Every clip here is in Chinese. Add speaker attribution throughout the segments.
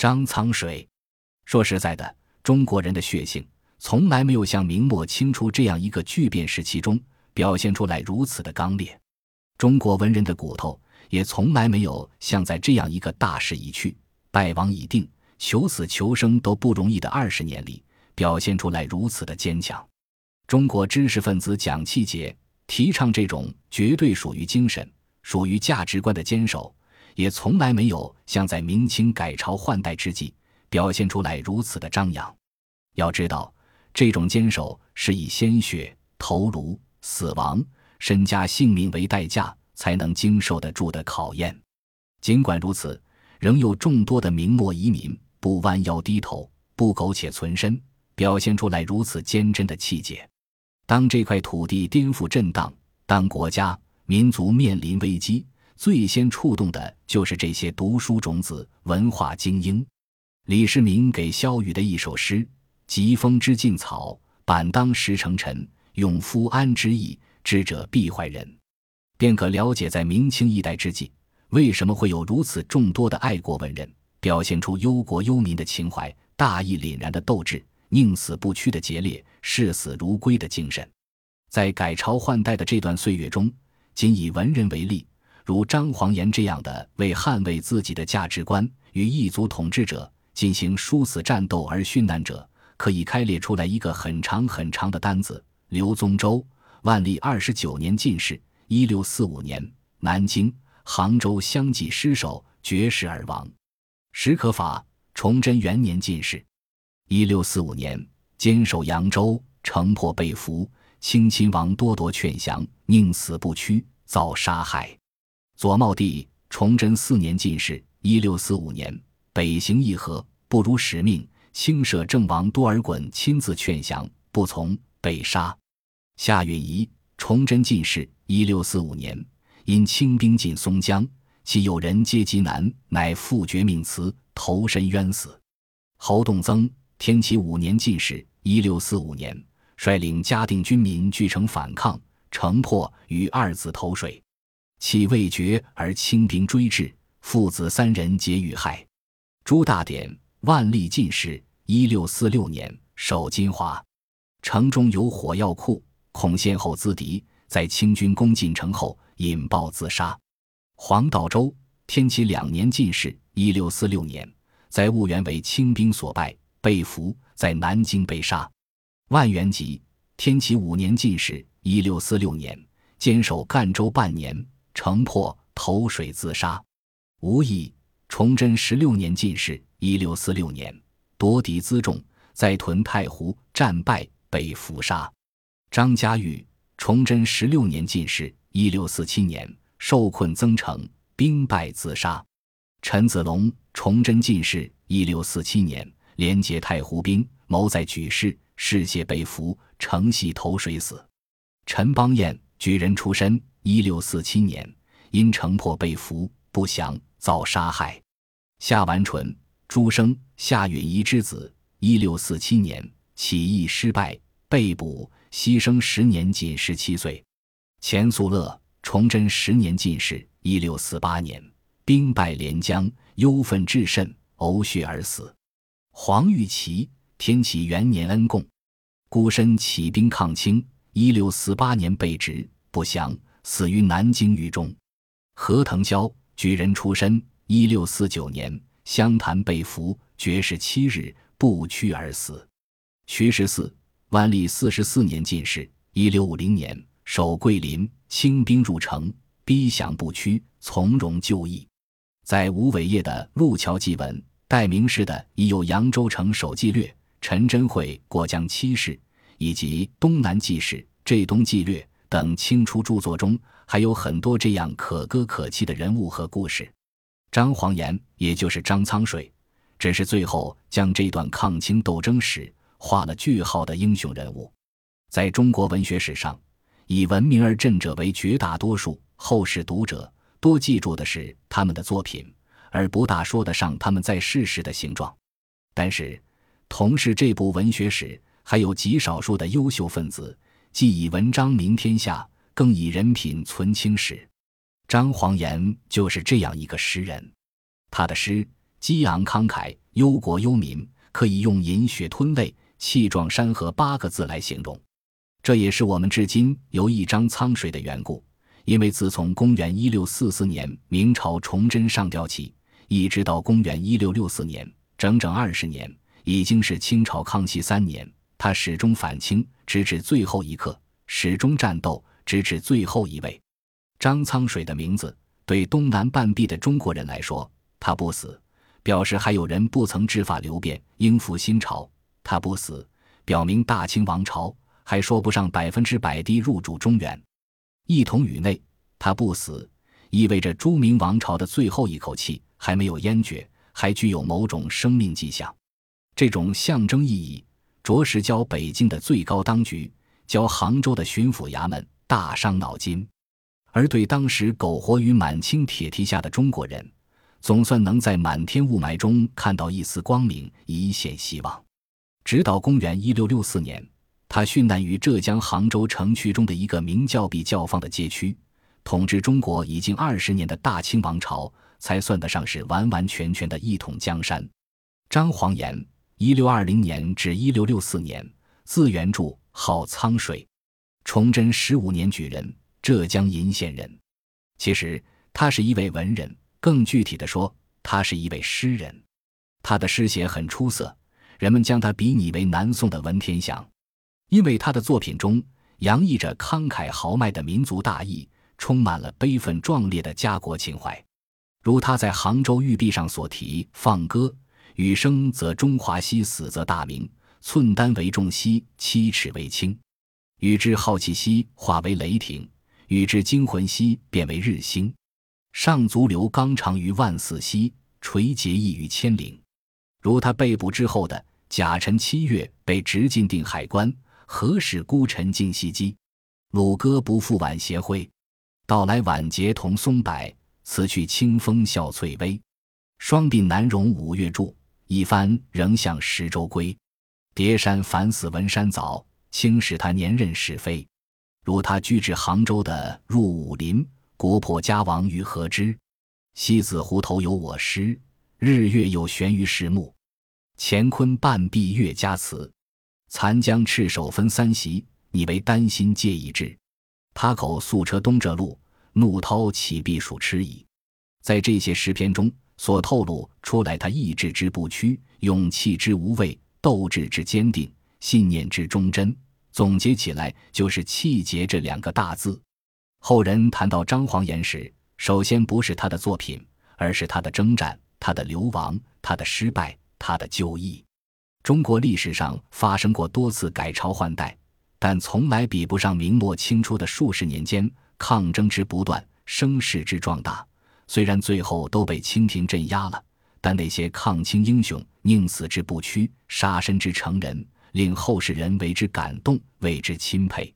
Speaker 1: 张苍水，说实在的，中国人的血性从来没有像明末清初这样一个巨变时期中表现出来如此的刚烈。中国文人的骨头也从来没有像在这样一个大势已去、败亡已定、求死求生都不容易的二十年里表现出来如此的坚强。中国知识分子讲气节，提倡这种绝对属于精神、属于价值观的坚守。也从来没有像在明清改朝换代之际表现出来如此的张扬。要知道，这种坚守是以鲜血、头颅、死亡、身家性命为代价才能经受得住的考验。尽管如此，仍有众多的明末遗民不弯腰低头、不苟且存身，表现出来如此坚贞的气节。当这块土地颠覆震荡，当国家民族面临危机。最先触动的就是这些读书种子、文化精英。李世民给萧雨的一首诗：“疾风知劲草，板当识成尘。勇夫安之意，知者必怀人。”便可了解，在明清一代之际，为什么会有如此众多的爱国文人，表现出忧国忧民的情怀、大义凛然的斗志、宁死不屈的节烈、视死如归的精神。在改朝换代的这段岁月中，仅以文人为例。如张煌言这样的为捍卫自己的价值观与异族统治者进行殊死战斗而殉难者，可以开列出来一个很长很长的单子。刘宗周，万历二十九年进士，一六四五年南京、杭州相继失守，绝食而亡。史可法，崇祯元年进士，一六四五年坚守扬州，城破被俘，清亲王多铎劝降，宁死不屈，遭杀害。左茂帝崇祯四年进士，一六四五年北行议和，不辱使命，清舍郑王多尔衮亲自劝降，不从，被杀。夏允彝崇祯进士，一六四五年因清兵进松江，其友人皆极难，乃复绝命辞，投身冤死。侯栋曾天启五年进士，一六四五年率领嘉定军民聚城反抗，城破，于二子投水。气未绝而清兵追至，父子三人皆遇害。朱大典万历进士，一六四六年守金华，城中有火药库，恐先后资敌，在清军攻进城后引爆自杀。黄道周天启两年进士，一六四六年在婺源为清兵所败，被俘，在南京被杀。万源吉天启五年进士，一六四六年坚守赣州半年。城破，投水自杀。吴懿，崇祯十六年进士，一六四六年夺嫡辎重，在屯太湖战败，被俘杀。张家玉，崇祯十六年进士，一六四七年受困增城，兵败自杀。陈子龙，崇祯进士，一六四七年连结太湖兵，谋在举事，事谢被俘，城系投水死。陈邦彦，举人出身。一六四七年，因城破被俘，不降，遭杀害。夏完淳，朱生，夏允彝之子。一六四七年起义失败，被捕，牺牲时年仅十七岁。钱肃乐，崇祯十年进士。一六四八年兵败连江，忧愤至甚，呕血而死。黄玉琪，天启元年恩贡，孤身起兵抗清。一六四八年被执，不降。死于南京狱中。何腾蛟举人出身，一六四九年湘潭被俘，绝世七日不屈而死。徐十四万历四十四年进士，一六五零年守桂林，清兵入城，逼降不屈，从容就义。在吴伟业的《路桥记文》，代名诗的已有扬州城守纪略、陈真会过江七事，以及《东南纪事》《浙东纪略》。等清初著作中还有很多这样可歌可泣的人物和故事。张煌言，也就是张苍水，只是最后将这段抗清斗争史画了句号的英雄人物。在中国文学史上，以闻名而振者为绝大多数，后世读者多记住的是他们的作品，而不大说得上他们在世时的形状。但是，同是这部文学史，还有极少数的优秀分子。既以文章名天下，更以人品存青史。张煌言就是这样一个诗人。他的诗激昂慷慨，忧国忧民，可以用“饮血吞泪，气壮山河”八个字来形容。这也是我们至今有一张苍水的缘故。因为自从公元一六四四年明朝崇祯上吊起，一直到公元一六六四年，整整二十年，已经是清朝康熙三年，他始终反清，直至最后一刻，始终战斗，直至最后一位。张苍水的名字，对东南半壁的中国人来说，他不死，表示还有人不曾知法流变，应付新朝；他不死，表明大清王朝还说不上百分之百地入主中原。一统宇内，他不死，意味着朱明王朝的最后一口气还没有淹绝，还具有某种生命迹象。这种象征意义，着实教北京的最高当局、教杭州的巡抚衙门大伤脑筋。而对当时苟活于满清铁蹄下的中国人，总算能在满天雾霾中看到一丝光明，一线希望。直到公元一六六四年。他殉难于浙江杭州城区中的一个名叫比教坊的街区，统治中国已经二十年的大清王朝才算得上是完完全全的一统江山。张煌言（一六二零年至一六六四年），字元柱，号苍水，崇祯十五年举人，浙江鄞县人。其实他是一位文人，更具体的说，他是一位诗人。他的诗写很出色，人们将他比拟为南宋的文天祥。因为他的作品中洋溢着慷慨豪迈的民族大义，充满了悲愤壮烈的家国情怀，如他在杭州玉壁上所题：“放歌，雨生则中华兮，死则大明。寸丹为重兮，七尺为轻。与之浩气兮，化为雷霆；与之惊魂兮，变为日星。上足留纲常于万死兮，垂结义于千陵。”如他被捕之后的甲辰七月被直进定海关。何使孤臣尽西击？鲁歌不复晚斜晖。到来晚节同松柏，辞去清风笑翠微。双鬓难容五月住，一番仍向十州归。叠山烦死文山早，轻使他年任是非。如他居至杭州的入武林，国破家亡于何之？西子湖头有我诗，日月又悬于石木。乾坤半壁月家词。残江赤手分三席，你为丹心借一支。他口素车东浙路，怒涛起必属痴矣。在这些诗篇中，所透露出来他意志之不屈、勇气之无畏、斗志之坚定、信念之忠贞，总结起来就是“气节”这两个大字。后人谈到张煌言时，首先不是他的作品，而是他的征战、他的流亡、他的失败、他的就义。中国历史上发生过多次改朝换代，但从来比不上明末清初的数十年间抗争之不断、声势之壮大。虽然最后都被清廷镇压了，但那些抗清英雄宁死之不屈、杀身之成仁，令后世人为之感动、为之钦佩。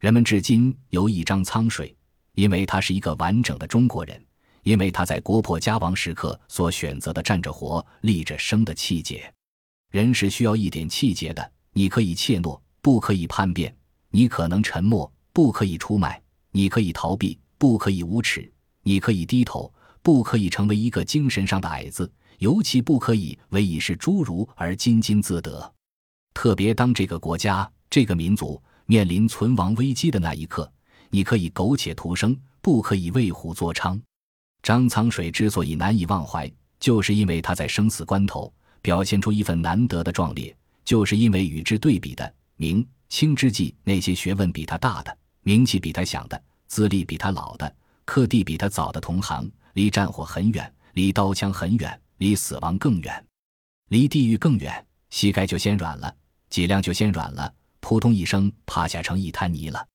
Speaker 1: 人们至今有一张苍水，因为他是一个完整的中国人，因为他在国破家亡时刻所选择的站着活、立着生的气节。人是需要一点气节的。你可以怯懦，不可以叛变；你可能沉默，不可以出卖；你可以逃避，不可以无耻；你可以低头，不可以成为一个精神上的矮子，尤其不可以为已是侏儒而津津自得。特别当这个国家、这个民族面临存亡危机的那一刻，你可以苟且图生，不可以为虎作伥。张苍水之所以难以忘怀，就是因为他在生死关头。表现出一份难得的壮烈，就是因为与之对比的明清之际，那些学问比他大的、名气比他响的、资历比他老的、克地比他早的同行，离战火很远，离刀枪很远，离死亡更远，离地狱更远，膝盖就先软了，脊梁就先软了，扑通一声趴下成一滩泥了。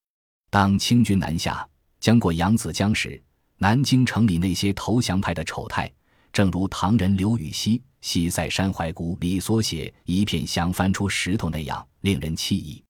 Speaker 1: 当清军南下，将过扬子江时，南京城里那些投降派的丑态。正如唐人刘禹锡《西塞山怀古》里所写：“一片响翻出石头那样，令人气意。”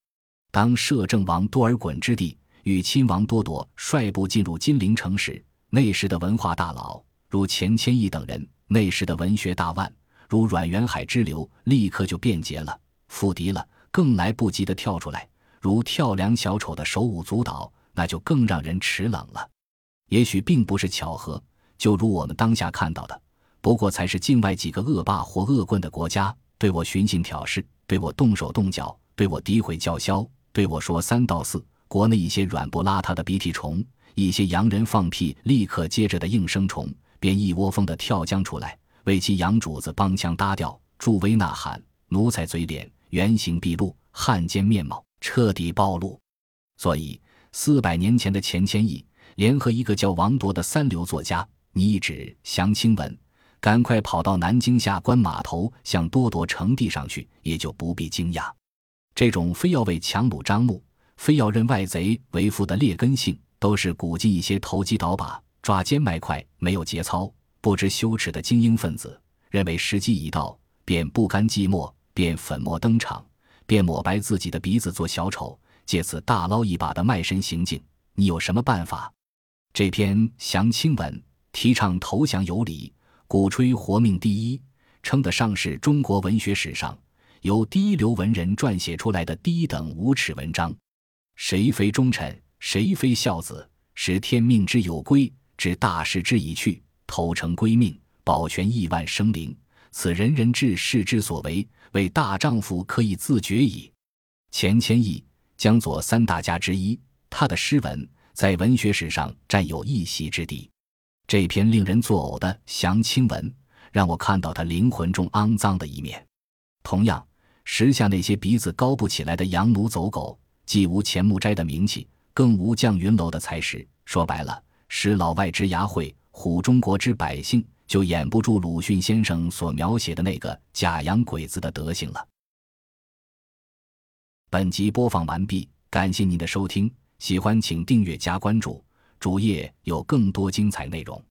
Speaker 1: 当摄政王多尔衮之弟与亲王多铎率部进入金陵城时，那时的文化大佬如钱谦益等人，那时的文学大腕如阮元海之流，立刻就变节了，复敌了，更来不及的跳出来，如跳梁小丑的手舞足蹈，那就更让人齿冷了。也许并不是巧合，就如我们当下看到的。不过才是境外几个恶霸或恶棍的国家对我寻衅挑事，对我动手动脚，对我诋毁叫嚣，对我说三道四。国内一些软不拉遢的鼻涕虫，一些洋人放屁立刻接着的应声虫，便一窝蜂的跳江出来，为其洋主子帮腔搭调，助威呐喊，奴才嘴脸原形毕露，汉奸面貌彻底暴露。所以四百年前的钱谦益联合一个叫王铎的三流作家，你一纸降清文，赶快跑到南京下关码头向多铎呈递上去，也就不必惊讶。这种非要为强弩张目。非要认外贼为父的劣根性，都是古今一些投机倒把、抓奸卖快、没有节操、不知羞耻的精英分子。认为时机已到，便不甘寂寞，便粉墨登场，便抹白自己的鼻子做小丑，借此大捞一把的卖身行径。你有什么办法？这篇降清文提倡投降有理，鼓吹活命第一，称得上是中国文学史上由第一流文人撰写出来的第一等无耻文章。谁非忠臣？谁非孝子？使天命之有归，知大势之已去，投诚归命，保全亿万生灵，此人人志士之所为，为大丈夫可以自觉矣。钱谦益，江左三大家之一，他的诗文在文学史上占有一席之地。这篇令人作呕的降清文，让我看到他灵魂中肮脏的一面。同样，时下那些鼻子高不起来的洋奴走狗。既无钱穆斋的名气，更无降云楼的才识。说白了，使老外之牙慧，唬中国之百姓，就掩不住鲁迅先生所描写的那个假洋鬼子的德行了。本集播放完毕，感谢您的收听，喜欢请订阅加关注，主页有更多精彩内容。